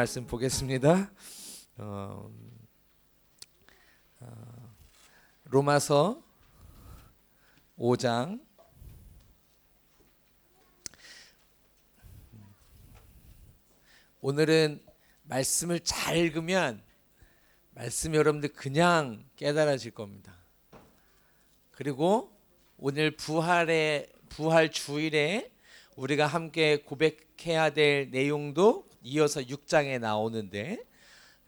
말씀 보겠습니다. 어, 어, 로마서 5장 오늘은 말씀을 잘 읽으면 말씀 여러분들 그냥 깨달아질 겁니다. 그리고 오늘 부활의 부활 주일에 우리가 함께 고백해야 될 내용도 이어서 6장에 나오는데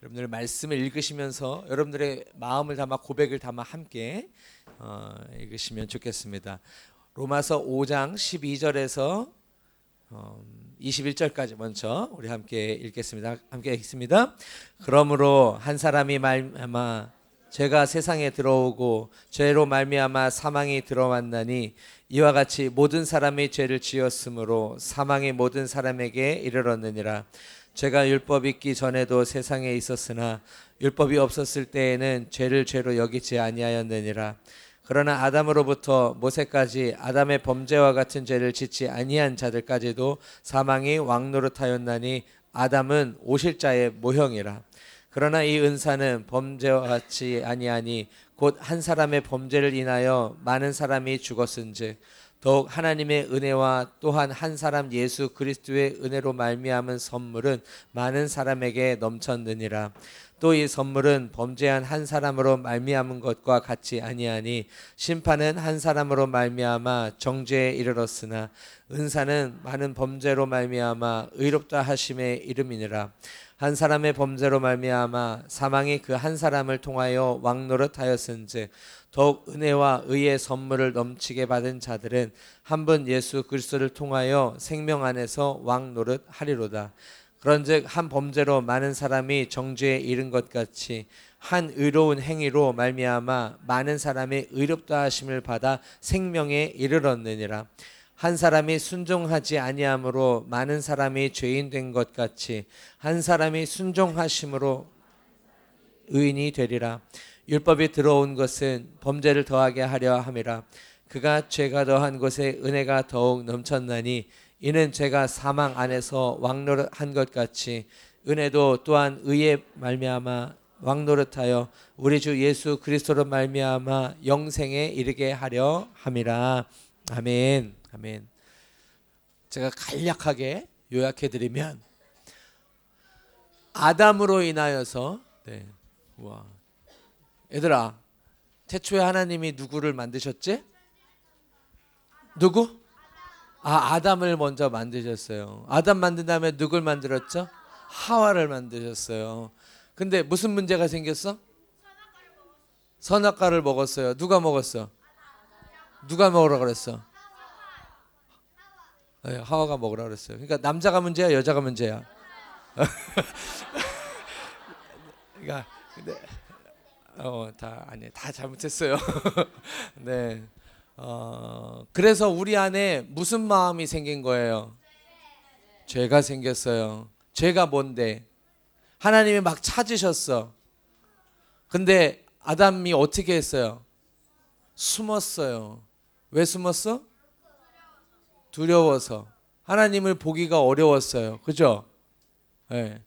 여러분들 말씀을 읽으시면서 여러분들의 마음을 담아 고백을 담아 함께 어, 읽으시면 좋겠습니다. 로마서 5장 12절에서 어, 21절까지 먼저 우리 함께 읽겠습니다. 함께 읽습니다. 그러므로 한 사람이 말마 죄가 세상에 들어오고 죄로 말미암아 사망이 들어왔나니 이와 같이 모든 사람이 죄를 지었으므로 사망이 모든 사람에게 이르렀느니라. 죄가 율법 있기 전에도 세상에 있었으나 율법이 없었을 때에는 죄를 죄로 여기지 아니하였느니라. 그러나 아담으로부터 모세까지 아담의 범죄와 같은 죄를 짓지 아니한 자들까지도 사망이 왕노릇하였나니 아담은 오실자의 모형이라 그러나 이 은사는 범죄와 같이 아니하니 곧 한 사람의 범죄를 인하여 많은 사람이 죽었은즉 더욱 하나님의 은혜와 또한 한 사람 예수 그리스도의 은혜로 말미암은 선물은 많은 사람에게 넘쳤느니라 또 이 선물은 범죄한 한 사람으로 말미암은 것과 같이 아니하니 심판은 한 사람으로 말미암아 정죄에 이르렀으나 은사는 많은 범죄로 말미암아 의롭다 하심의 이름이니라 한 사람의 범죄로 말미암아 사망이 그 한 사람을 통하여 왕노릇하였은즉 더욱 은혜와 의의 선물을 넘치게 받은 자들은 한 분 예수 그리스도를 통하여 생명 안에서 왕노릇하리로다. 그런즉 한 범죄로 많은 사람이 정죄에 이른 것 같이 한 의로운 행위로 말미암아 많은 사람이 의롭다 하심을 받아 생명에 이르렀느니라. 한 사람이 순종하지 아니함으로 많은 사람이 죄인 된 것 같이 한 사람이 순종하심으로 의인이 되리라. 율법이 들어온 것은 범죄를 더하게 하려 함이라. 그가 죄가 더한 곳에 은혜가 더욱 넘쳤나니 이는 죄가 사망 안에서 왕노릇한 것 같이 은혜도 또한 의의 말미암아 왕노릇하여 우리 주 예수 그리스도로 말미암아 영생에 이르게 하려 함이라. 아멘. 아멘. 제가 간략하게 요약해 드리면 아담으로 인하여서 네. 와. 얘들아. 태초에 하나님이 누구를 만드셨지? 누구? 아, 아담을 먼저 만드셨어요. 아담 만든 다음에 누굴 만들었죠? 하와를 만드셨어요. 근데 무슨 문제가 생겼어? 선악과를 먹었어요. 누가 먹었어? 누가 먹으라 그랬어? 네, 하와가 먹으라 그랬어요. 그러니까 남자가 문제야, 여자가 문제야. 그러니까 근데 어다 아니 다 잘못했어요. 네. 어 그래서 우리 안에 무슨 마음이 생긴 거예요? 죄가 생겼어요. 죄가 뭔데? 하나님이 막 찾으셨어. 근데 아담이 어떻게 했어요? 숨었어요. 왜 숨었어? 두려워서. 하나님을 보기가 어려웠어요. 그죠? 네.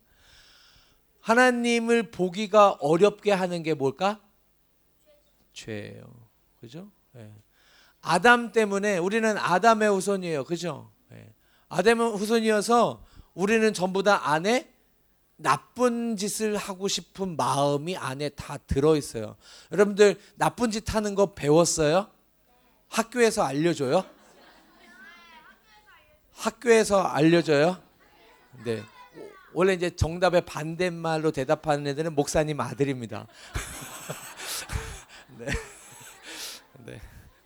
하나님을 보기가 어렵게 하는 게 뭘까? 죄예요. 그죠? 네. 아담 때문에 우리는 아담의 후손이에요. 그죠? 네. 아담의 후손이어서 우리는 전부 다 안에 나쁜 짓을 하고 싶은 마음이 안에 다 들어 있어요. 여러분들 나쁜 짓 하는 거 배웠어요? 학교에서 알려줘요? 학교에서 알려줘요? 네. 원래 이제 정답의 반대말로 대답하는 애들은 목사님 아들입니다. 네.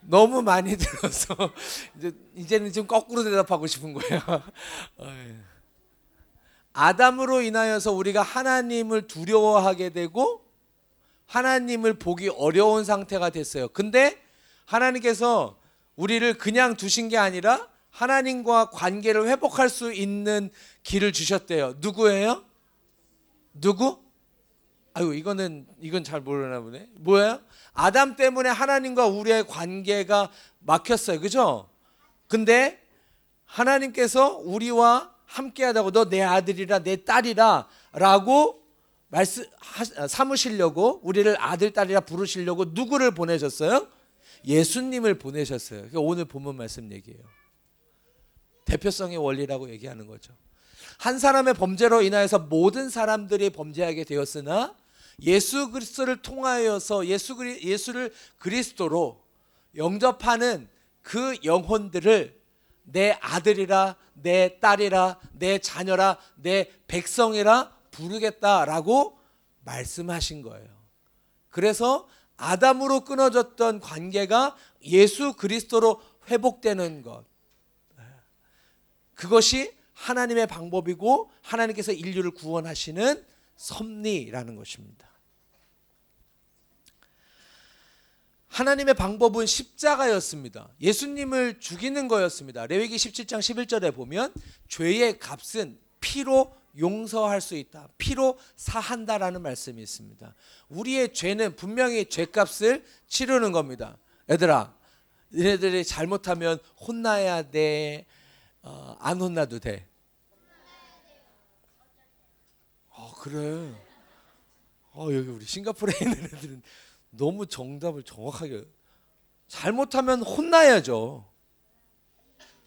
네. 너무 많이 들어서 이제 이제는 좀 거꾸로 대답하고 싶은 거예요. 아담으로 인하여서 우리가 하나님을 두려워하게 되고 하나님을 보기 어려운 상태가 됐어요. 근데 하나님께서 우리를 그냥 두신 게 아니라 하나님과 관계를 회복할 수 있는 길을 주셨대요. 누구예요? 누구? 아유 이거는 이건 잘 모르나 보네. 뭐예요? 아담 때문에 하나님과 우리의 관계가 막혔어요. 그죠? 근데 하나님께서 우리와 함께하다고 너 내 아들이라 내 딸이라라고 말씀 하- 삼으시려고 우리를 아들 딸이라 부르시려고 누구를 보내셨어요? 예수님을 보내셨어요. 오늘 본문 말씀 얘기예요. 대표성의 원리라고 얘기하는 거죠. 한 사람의 범죄로 인하여서 모든 사람들이 범죄하게 되었으나 예수 그리스도를 통하여서 예수 그리, 예수를 그리스도로 영접하는 그 영혼들을 내 아들이라 내 딸이라 내 자녀라 내 백성이라 부르겠다라고 말씀하신 거예요. 그래서 아담으로 끊어졌던 관계가 예수 그리스도로 회복되는 것. 그것이 하나님의 방법이고 하나님께서 인류를 구원하시는 섭리라는 것입니다. 하나님의 방법은 십자가였습니다. 예수님을 죽이는 거였습니다. 레위기 17장 11절에 보면 죄의 값은 피로 용서할 수 있다. 피로 사한다라는 말씀이 있습니다. 우리의 죄는 분명히 죄값을 치르는 겁니다. 얘들아, 너네들이 잘못하면 혼나야 돼. 어, 안 혼나도 돼. 아 그래. 어 여기 우리 싱가포르에 있는 애들은 너무 정답을 정확하게 잘못하면 혼나야죠.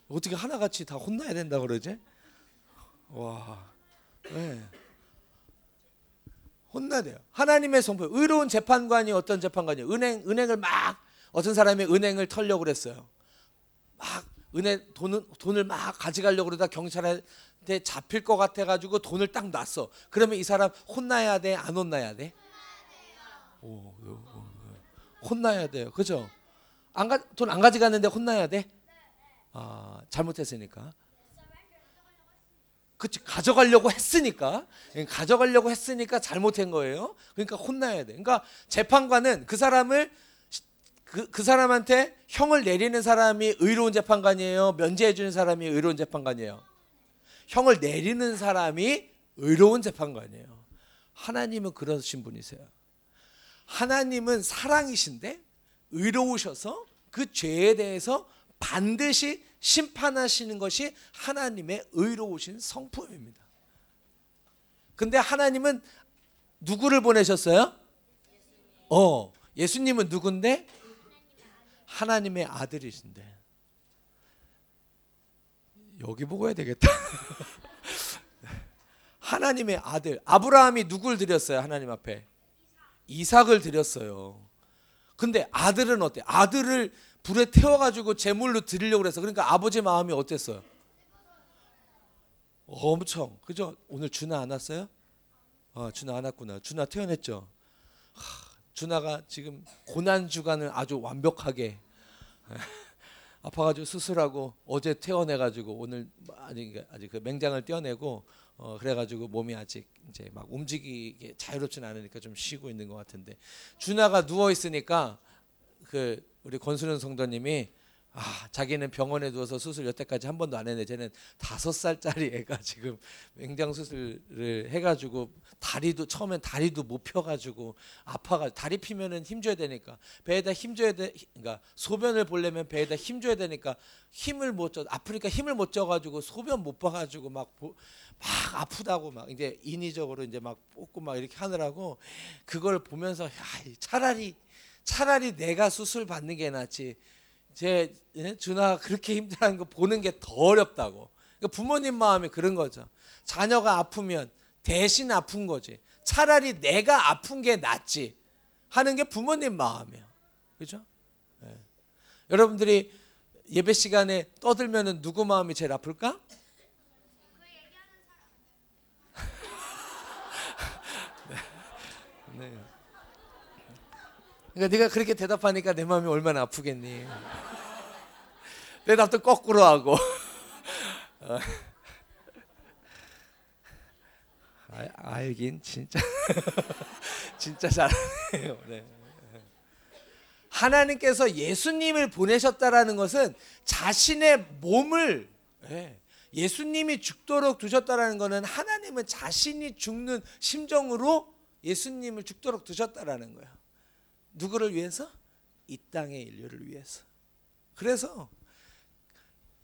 어떻게 하나같이 다 혼나야 된다 그러지? 와, 네. 혼나야 돼요. 하나님의 성품, 의로운 재판관이 어떤 재판관이요? 은행 은행을 막 어떤 사람이 은행을 털려고 그랬어요. 막 은행 돈은 돈을 막 가져가려고 그러다 경찰한테 잡힐 것 같아 가지고 돈을 딱 놨어. 그러면 이 사람 혼나야 돼, 안 혼나야 돼? 오, 오, 오, 혼나야 돼요. 그죠? 안돈 안 가져갔는데 혼나야 돼? 아, 잘못했으니까. 그치 가져가려고 했으니까 가져가려고 했으니까 잘못한 거예요. 그러니까 혼나야 돼. 그러니까 재판관은 그 사람을 그, 그 사람한테 형을 내리는 사람이 의로운 재판관이에요. 면제해 주는 사람이 의로운 재판관이에요. 형을 내리는 사람이 의로운 재판관이에요. 하나님은 그러신 분이세요. 하나님은 사랑이신데 의로우셔서 그 죄에 대해서 반드시 심판하시는 것이 하나님의 의로우신 성품입니다. 근데 하나님은 누구를 보내셨어요? 어, 예수님은 누군데? 하나님의 아들이신데. 여기 보고 해야 되겠다. 하나님의 아들 아브라함이 누굴 드렸어요? 하나님 앞에 이삭을 드렸어요. 근데 아들은 어때? 아들을 불에 태워 가지고 제물로 드리려고 그래서 그러니까 아버지 마음이 어땠어요? 엄청 그죠? 오늘 준아 안 왔어요? 어, 준아 안 왔구나. 준아. 하, 준아가 지금 고난 주간을 아주 완벽하게 아파가지고 수술하고 어제 퇴원해가지고 오늘 아직 아직 그 맹장을 떼어내고 어 그래가지고 몸이 아직 이제 막 움직이기 자유롭진 않으니까 좀 쉬고 있는 것 같은데. 준아가 누워 있으니까 그 우리 권수는 성도님이 아 자기는 병원에 누워서 수술 여태까지 한 번도 안 했는데 쟤는 다섯 살짜리 애가 지금 맹장 수술을 해가지고 다리도 처음엔 다리도 못 펴가지고 아파가 다리 피면은 힘줘야 되니까 배에다 힘줘야 돼 그러니까 소변을 보려면 배에다 힘줘야 되니까 힘을 못 줘 아프니까 힘을 못 줘가지고 소변 못 봐가지고 막막 아프다고 막 이제 인위적으로 이제 막 뽑고 막 이렇게 하느라고 그걸 보면서 야 차라리 차라리 내가 수술 받는 게 낫지. 제 예? 준아가 그렇게 힘들어하는 거 보는 게 더 어렵다고. 그러니까 부모님 마음이 그런 거죠. 자녀가 아프면 대신 아픈 거지. 차라리 내가 아픈 게 낫지 하는 게 부모님 마음이에요. 그죠? 네. 여러분들이 예배 시간에 떠들면은 누구 마음이 제일 아플까? 네. 네. 그러니까 네가 그렇게 대답하니까 내 마음이 얼마나 아프겠니? 대답도 거꾸로 하고. 어. 아, 알긴 진짜 진짜 잘하네요. 네. 하나님께서 예수님을 보내셨다라는 것은 자신의 몸을 예, 예수님이 죽도록 두셨다라는 것은 하나님은 자신이 죽는 심정으로 예수님을 죽도록 두셨다라는 거예요. 누구를 위해서? 이 땅의 인류를 위해서. 그래서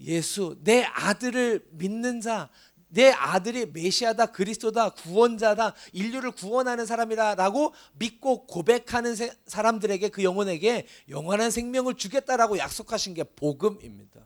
예수 내 아들을 믿는 자 내 아들이 메시아다 그리스도다 구원자다 인류를 구원하는 사람이다라고 믿고 고백하는 세- 사람들에게 그 영혼에게 영원한 생명을 주겠다라고 약속하신 게 복음입니다.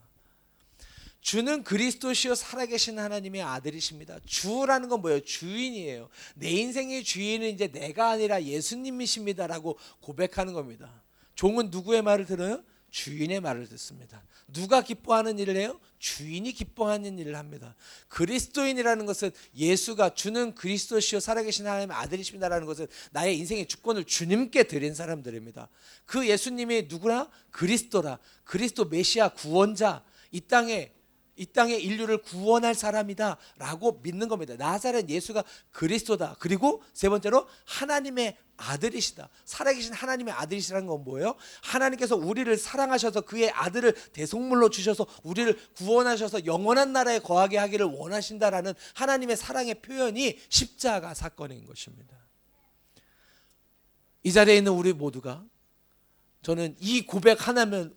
주는 그리스도시요 살아계신 하나님의 아들이십니다. 주라는 건 뭐예요? 주인이에요. 내 인생의 주인은 이제 내가 아니라 예수님이십니다라고 고백하는 겁니다. 종은 누구의 말을 들어요? 주인의 말을 듣습니다. 누가 기뻐하는 일을 해요? 주인이 기뻐하는 일을 합니다. 그리스도인이라는 것은 예수가 주는 그리스도시요 살아계신 하나님의 아들이십니다라는 것은 나의 인생의 주권을 주님께 드린 사람들입니다. 그 예수님이 누구나 그리스도라. 그리스도 메시아 구원자 이 땅에 이 땅의 인류를 구원할 사람이다라고 믿는 겁니다. 나사렛 예수가 그리스도다. 그리고 세 번째로 하나님의 아들이시다. 살아계신 하나님의 아들이시라는 건 뭐예요? 하나님께서 우리를 사랑하셔서 그의 아들을 대속물로 주셔서 우리를 구원하셔서 영원한 나라에 거하게 하기를 원하신다라는 하나님의 사랑의 표현이 십자가 사건인 것입니다. 이 자리에 있는 우리 모두가 저는 이 고백 하나면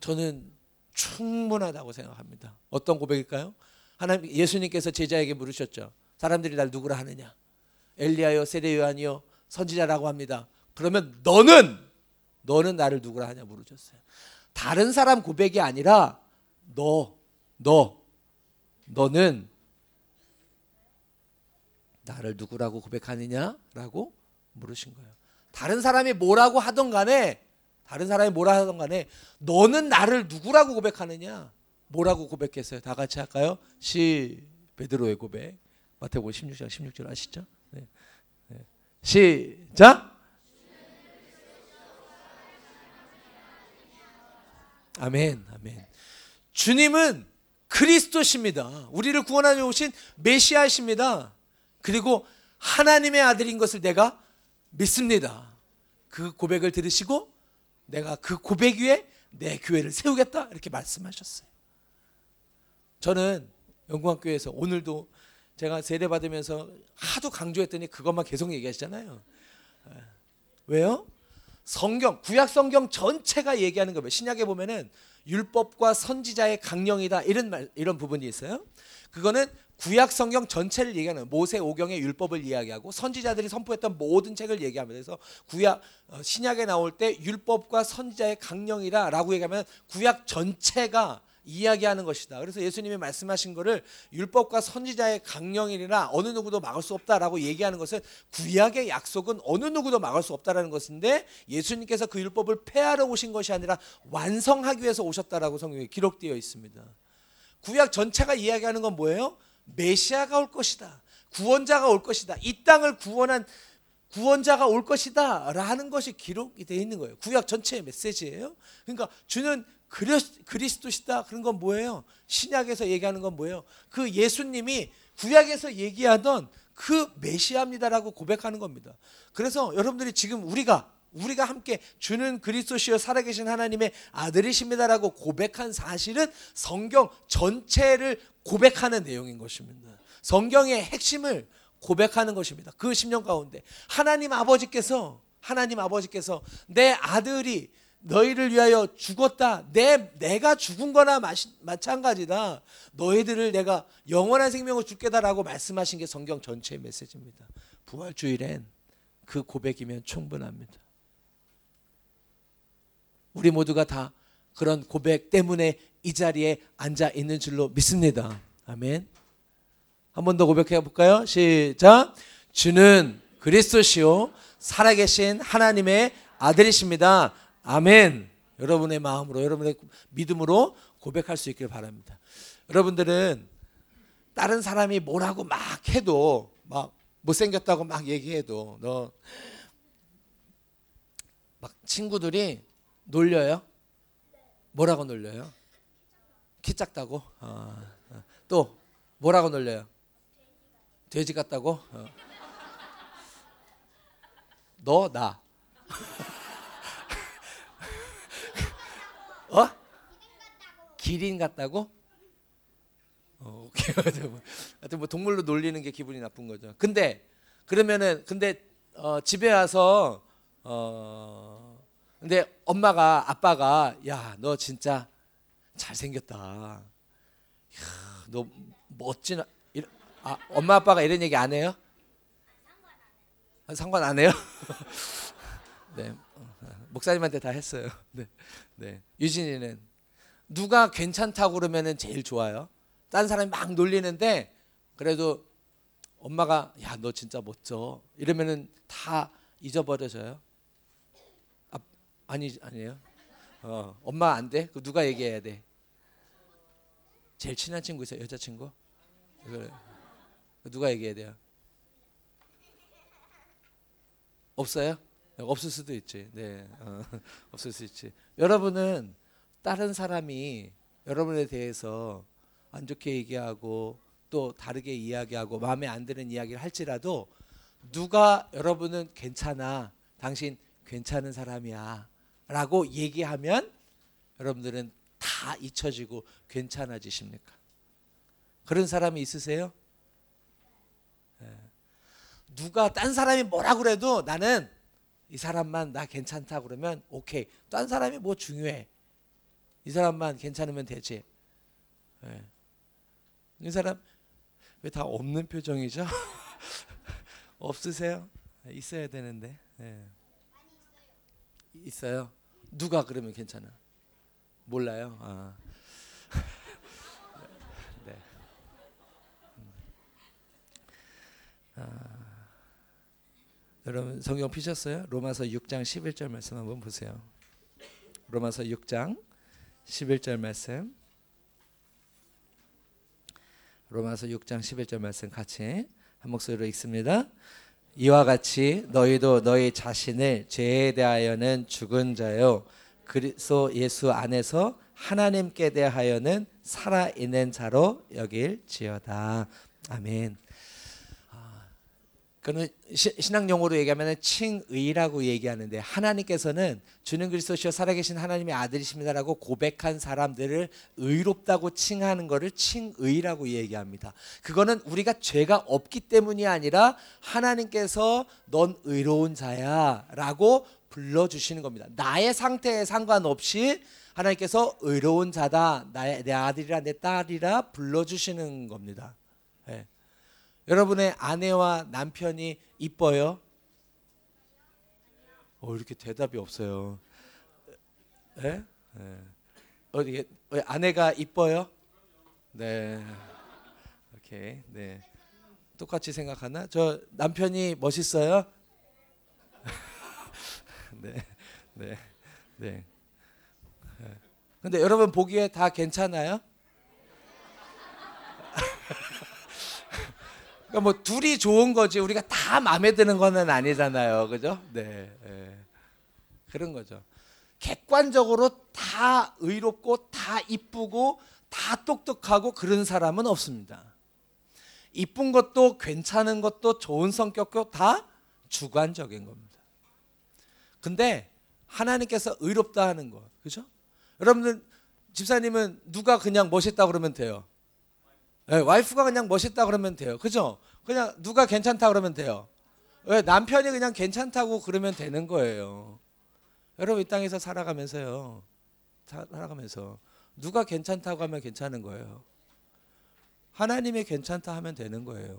저는 충분하다고 생각합니다. 어떤 고백일까요? 하나님 예수님께서 제자에게 물으셨죠. 사람들이 날 누구라 하느냐? 엘리야요, 세례 요한이요, 선지자라고 합니다. 그러면 너는 너는 나를 누구라 하냐 물으셨어요. 다른 사람 고백이 아니라 너, 너, 너는 나를 누구라고 고백하느냐라고 물으신 거예요. 다른 사람이 뭐라고 하던 간에 다른 사람이 뭐라 하던 간에 너는 나를 누구라고 고백하느냐? 뭐라고 고백했어요? 다 같이 할까요? 시 베드로의 고백. 마태복음 16장 16절 아시죠? 네. 네. 시작. 아멘. 아멘. 주님은 그리스도십니다. 우리를 구원하려 오신 메시아이십니다. 그리고 하나님의 아들인 것을 내가 믿습니다. 그 고백을 들으시고 내가 그 고백 위에 내 교회를 세우겠다 이렇게 말씀하셨어요. 저는 영광교회에서 오늘도 제가 세례 받으면서 하도 강조했더니 그것만 계속 얘기하시잖아요. 예. 왜요? 성경 구약 성경 전체가 얘기하는 거예요. 신약에 보면은 율법과 선지자의 강령이다 이런 말 이런 부분이 있어요. 그거는 구약 성경 전체를 얘기하는. 모세 오경의 율법을 이야기하고 선지자들이 선포했던 모든 책을. 그래서 구약 어, 신약에 나올 때 율법과 선지자의 강령이다라고 얘기하면 구약 전체가 이야기하는 것이다. 그래서 예수님이 말씀하신 거를 율법과 선지자의 강령이라 어느 누구도 막을 수 없다라고 얘기하는 것은 구약의 약속은 어느 누구도 막을 수 없다라는 것인데 예수님께서 그 율법을 폐하러 오신 것이 아니라 완성하기 위해서 오셨다라고 성경에 기록되어 있습니다. 구약 전체가 이야기하는 건 뭐예요? 메시아가 올 것이다. 구원자가 올 것이다. 이 땅을 구원한 구원자가 올 것이다 라는 것이 기록이 되어 있는 거예요. 구약 전체의 메시지예요. 그러니까 주는 그리스- 그리스도시다. 그런 건 뭐예요? 신약에서 얘기하는 건 뭐예요? 그 예수님이 구약에서 얘기하던 그 메시아입니다라고 고백하는 겁니다. 그래서 여러분들이 지금 우리가 우리가 함께 주는 그리스도시여 살아계신 하나님의 아들이십니다라고 고백한 사실은 성경 전체를 고백하는 내용인 것입니다. 성경의 핵심을 고백하는 것입니다. 그 10년 가운데 하나님 아버지께서 하나님 아버지께서 내 아들이 너희를 위하여 죽었다. 내 내가 죽은 거나 마시, 마찬가지다. 너희들을 내가 영원한 생명을 줄게다라고 말씀하신 게 성경 전체의 메시지입니다. 부활 주일엔 그 고백이면 충분합니다. 우리 모두가 다 그런 고백 때문에 이 자리에 앉아 있는 줄로 믿습니다. 아멘. 한 번 더 고백해 볼까요? 시작. 주는 그리스도시요 살아계신 하나님의 아들이십니다. 아멘. 여러분의 마음으로 여러분의 믿음으로 고백할 수 있길 바랍니다. 여러분들은 다른 사람이 뭐라고 막 해도 막 못생겼다고 막 얘기해도 너 막 친구들이 놀려요? 뭐라고 놀려요? 키 작다고? 어, 어. 또 뭐라고 놀려요? 돼지 같다고? 어. 너 나. 어? 기린 같다고? 어, 뭐, 하여튼 뭐 동물로 놀리는 게 기분이 나쁜 거죠. 근데 그러면은 근데 어, 집에 와서 어 근데 엄마가 아빠가 야 너 진짜 잘생겼다. 야, 너 멋진 아, 엄마 아빠가 이런 얘기 안 해요? 아, 상관 안 해요? 네. 목사님한테 다 했어요. 네. 네. 유진이는 누가 괜찮다고 그러면은 제일 좋아요. 딴 사람이 막 놀리는데 그래도 엄마가 야 너 진짜 멋져 이러면은 다 잊어버려져요. 아, 아니 아니에요. 어, 엄마 안 돼? 그 누가 얘기해야 돼? 제일 친한 친구 있어요? 여자친구? 그래. 누가 얘기해야 돼요? 없어요? 없을 수도 있지. 네, 어, 없을 수 있지. 여러분은 다른 사람이 여러분에 대해서 안 좋게 얘기하고 또 다르게 이야기하고 마음에 안 드는 이야기를 할지라도 누가 여러분은 괜찮아, 당신 괜찮은 사람이야 라고 얘기하면 여러분들은 다 잊혀지고 괜찮아지십니까? 그런 사람이 있으세요? 누가 딴 사람이 뭐라 그래도 나는 이 사람만 나 괜찮다 그러면 오케이. 딴 사람이 뭐 중요해? 이 사람만 괜찮으면 되지. 예. 이 사람 왜 다 없는 표정이죠? 없으세요? 있어야 되는데. 예. 있어요. 누가 그러면 괜찮아? 몰라요. 아. 네. 음. 아. 여러분 성경 피셨어요? 로마서 6장 11절 말씀 한번 보세요. 로마서 6장 11절 말씀. 로마서 6장 11절 말씀 같이 한 목소리로 읽습니다. 이와 같이 너희도 너희 자신을 죄에 대하여는 죽은 자요 그리스도 예수 안에서 하나님께 대하여는 살아 있는 자로 여길지어다. 아멘. 그는 신앙 용어로 얘기하면 칭의라고 얘기하는데 하나님께서는 주는 그리스도시여 살아계신 하나님의 아들이십니다라고 고백한 사람들을 의롭다고 칭하는 것을 칭의라고 얘기합니다. 그거는 우리가 죄가 없기 때문이 아니라 하나님께서 넌 의로운 자야라고 불러주시는 겁니다. 나의 상태에 상관없이 하나님께서 의로운 자다, 나의 내 아들이라 내 딸이라 불러주시는 겁니다. 네. 여러분의 아내와 남편이 이뻐요? 어, 이렇게 대답이 없어요. 예? 예. 어디 아내가 이뻐요? 네. 오케이. 네. 똑같이 생각하나? 저 남편이 멋있어요? 네. 네. 네. 근데 여러분 보기에 다 괜찮아요? 그러니까 뭐 둘이 좋은 거지 우리가 다 마음에 드는 거는 아니잖아요. 그죠? 네. 네. 그런 거죠. 객관적으로 다 의롭고 다 이쁘고 다 똑똑하고 그런 사람은 없습니다. 이쁜 것도 괜찮은 것도 좋은 성격도 다 주관적인 겁니다. 근데 하나님께서 의롭다 하는 거. 그죠? 여러분들 집사님은 누가 그냥 멋있다 그러면 돼요. 네, 와이프가 그냥 멋있다 그러면 돼요. 그죠? 그냥 누가 괜찮다 그러면 돼요. 왜 남편이 그냥 괜찮다고 그러면 되는 거예요. 여러분 이 땅에서 살아가면서요. 살아가면서 누가 괜찮다고 하면 괜찮은 거예요. 하나님이 괜찮다 하면 되는 거예요.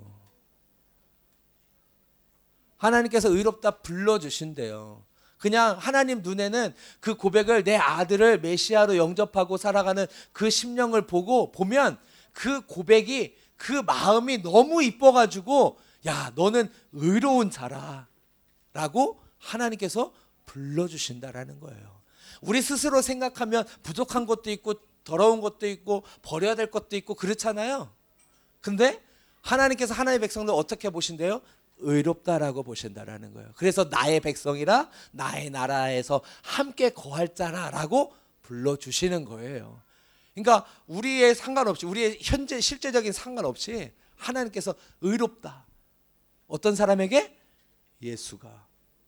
하나님께서 의롭다 불러 주신대요. 그냥 하나님 눈에는 그 고백을 내 아들을 메시아로 영접하고 살아가는 그 심령을 보고 보면 그 고백이 그 마음이 너무 이뻐가지고 야 너는 의로운 자라라고 하나님께서 불러주신다라는 거예요. 우리 스스로 생각하면 부족한 것도 있고 더러운 것도 있고 버려야 될 것도 있고 그렇잖아요. 근데 하나님께서 하나님의 백성들 어떻게 보신대요? 의롭다라고 보신다라는 거예요. 그래서 나의 백성이라 나의 나라에서 함께 거할 자라라고 불러 주시는 거예요. 그러니까 우리의 상관없이 우리의 현재 실제적인 상관없이 하나님께서 의롭다. 어떤 사람에게 예수가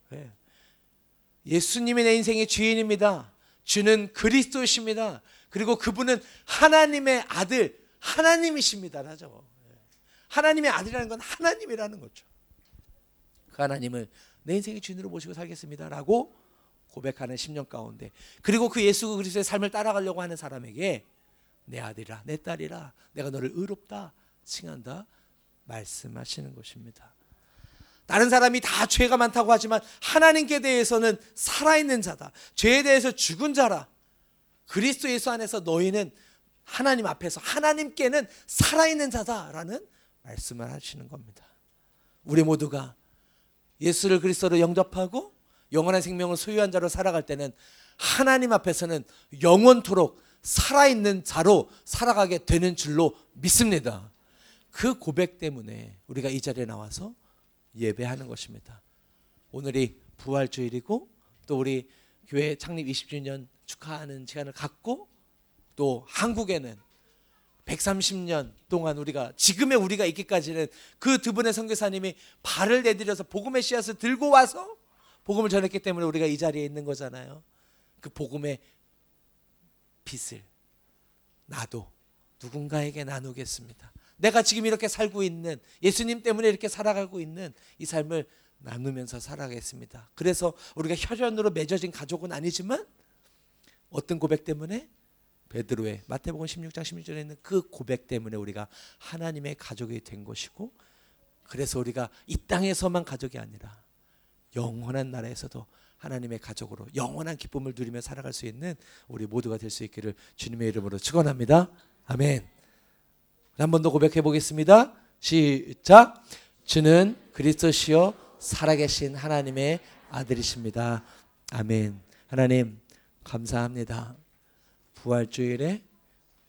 네. 예수님이 내 인생의 주인입니다. 주는 그리스도십니다. 그리고 그분은 하나님의 아들, 하나님이십니다라죠. 예. 하나님의 아들이라는 건 하나님이라는 거죠. 그 하나님을 내 인생의 주인으로 모시고 살겠습니다라고 고백하는 10년 가운데 그리고 그 예수 그리스도의 삶을 따라가려고 하는 사람에게 내 아들이라 내 딸이라 내가 너를 의롭다 칭한다 말씀하시는 것입니다. 다른 사람이 다 죄가 많다고 하지만 하나님께 대해서는 살아있는 자다. 죄에 대해서 죽은 자라. 그리스도 예수 안에서 너희는 하나님 앞에서 하나님께는 살아있는 자다라는 말씀을 하시는 겁니다. 우리 모두가 예수를 그리스도로 영접하고 영원한 생명을 소유한 자로 살아갈 때는 하나님 앞에서는 영원토록 살아있는 자로 살아가게 되는 줄로 믿습니다. 그 고백 때문에 우리가 이 자리에 나와서 예배하는 것입니다. 오늘이 부활주일이고 또 우리 교회 창립 20주년 축하하는 시간을 갖고 또 한국에는 130년 동안 우리가 지금의 우리가 있기까지는 그 두 분의 선교사님이 발을 내디뎌서 복음의 씨앗을 들고 와서 복음을 전했기 때문에 우리가 이 자리에 있는 거잖아요. 그 복음의 빛을 나도 누군가에게 나누겠습니다. 내가 지금 이렇게 살고 있는 예수님 때문에 이렇게 살아가고 있는 이 삶을 나누면서 살아가겠습니다. 그래서 우리가 혈연으로 맺어진 가족은 아니지만 어떤 고백 때문에 베드로의 마태복음 16장 16절에 있는 그 고백 때문에 우리가 하나님의 가족이 된 것이고 그래서 우리가 이 땅에서만 가족이 아니라 영원한 나라에서도 하나님의 가족으로 영원한 기쁨을 누리며 살아갈 수 있는 우리 모두가 될 수 있기를 주님의 이름으로 축원합니다. 아멘. 한 번 더 고백해 보겠습니다. 시작. 주는 그리스도시요 살아계신 하나님의 아들이십니다. 아멘. 하나님 감사합니다. 부활주일에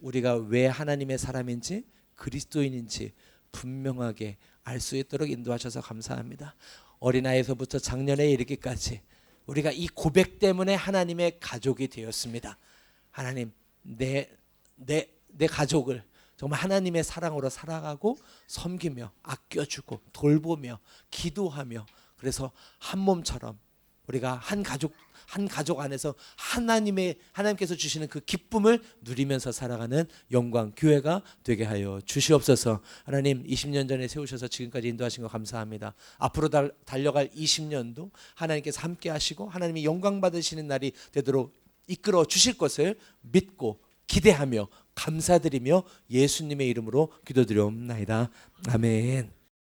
우리가 왜 하나님의 사람인지 그리스도인인지 분명하게 알 수 있도록 인도하셔서 감사합니다. 어린아이에서부터 작년에 이르기까지 우리가 이 고백 때문에 하나님의 가족이 되었습니다. 하나님 내 내 내 가족을 정말 하나님의 사랑으로 살아가고 섬기며 아껴주고 돌보며 기도하며 그래서 한 몸처럼 우리가 한 가족 한 가족 안에서 하나님의 하나님께서 주시는 그 기쁨을 누리면서 살아가는 영광 교회가 되게 하여 주시옵소서. 하나님 20년 전에 세우셔서 지금까지 인도하신 거 감사합니다. 앞으로 달, 달려갈 20년도 하나님께서 함께 하시고 하나님이 영광 받으시는 날이 되도록 이끌어 주실 것을 믿고 기대하며 감사드리며 예수님의 이름으로 기도드리옵나이다. 아멘.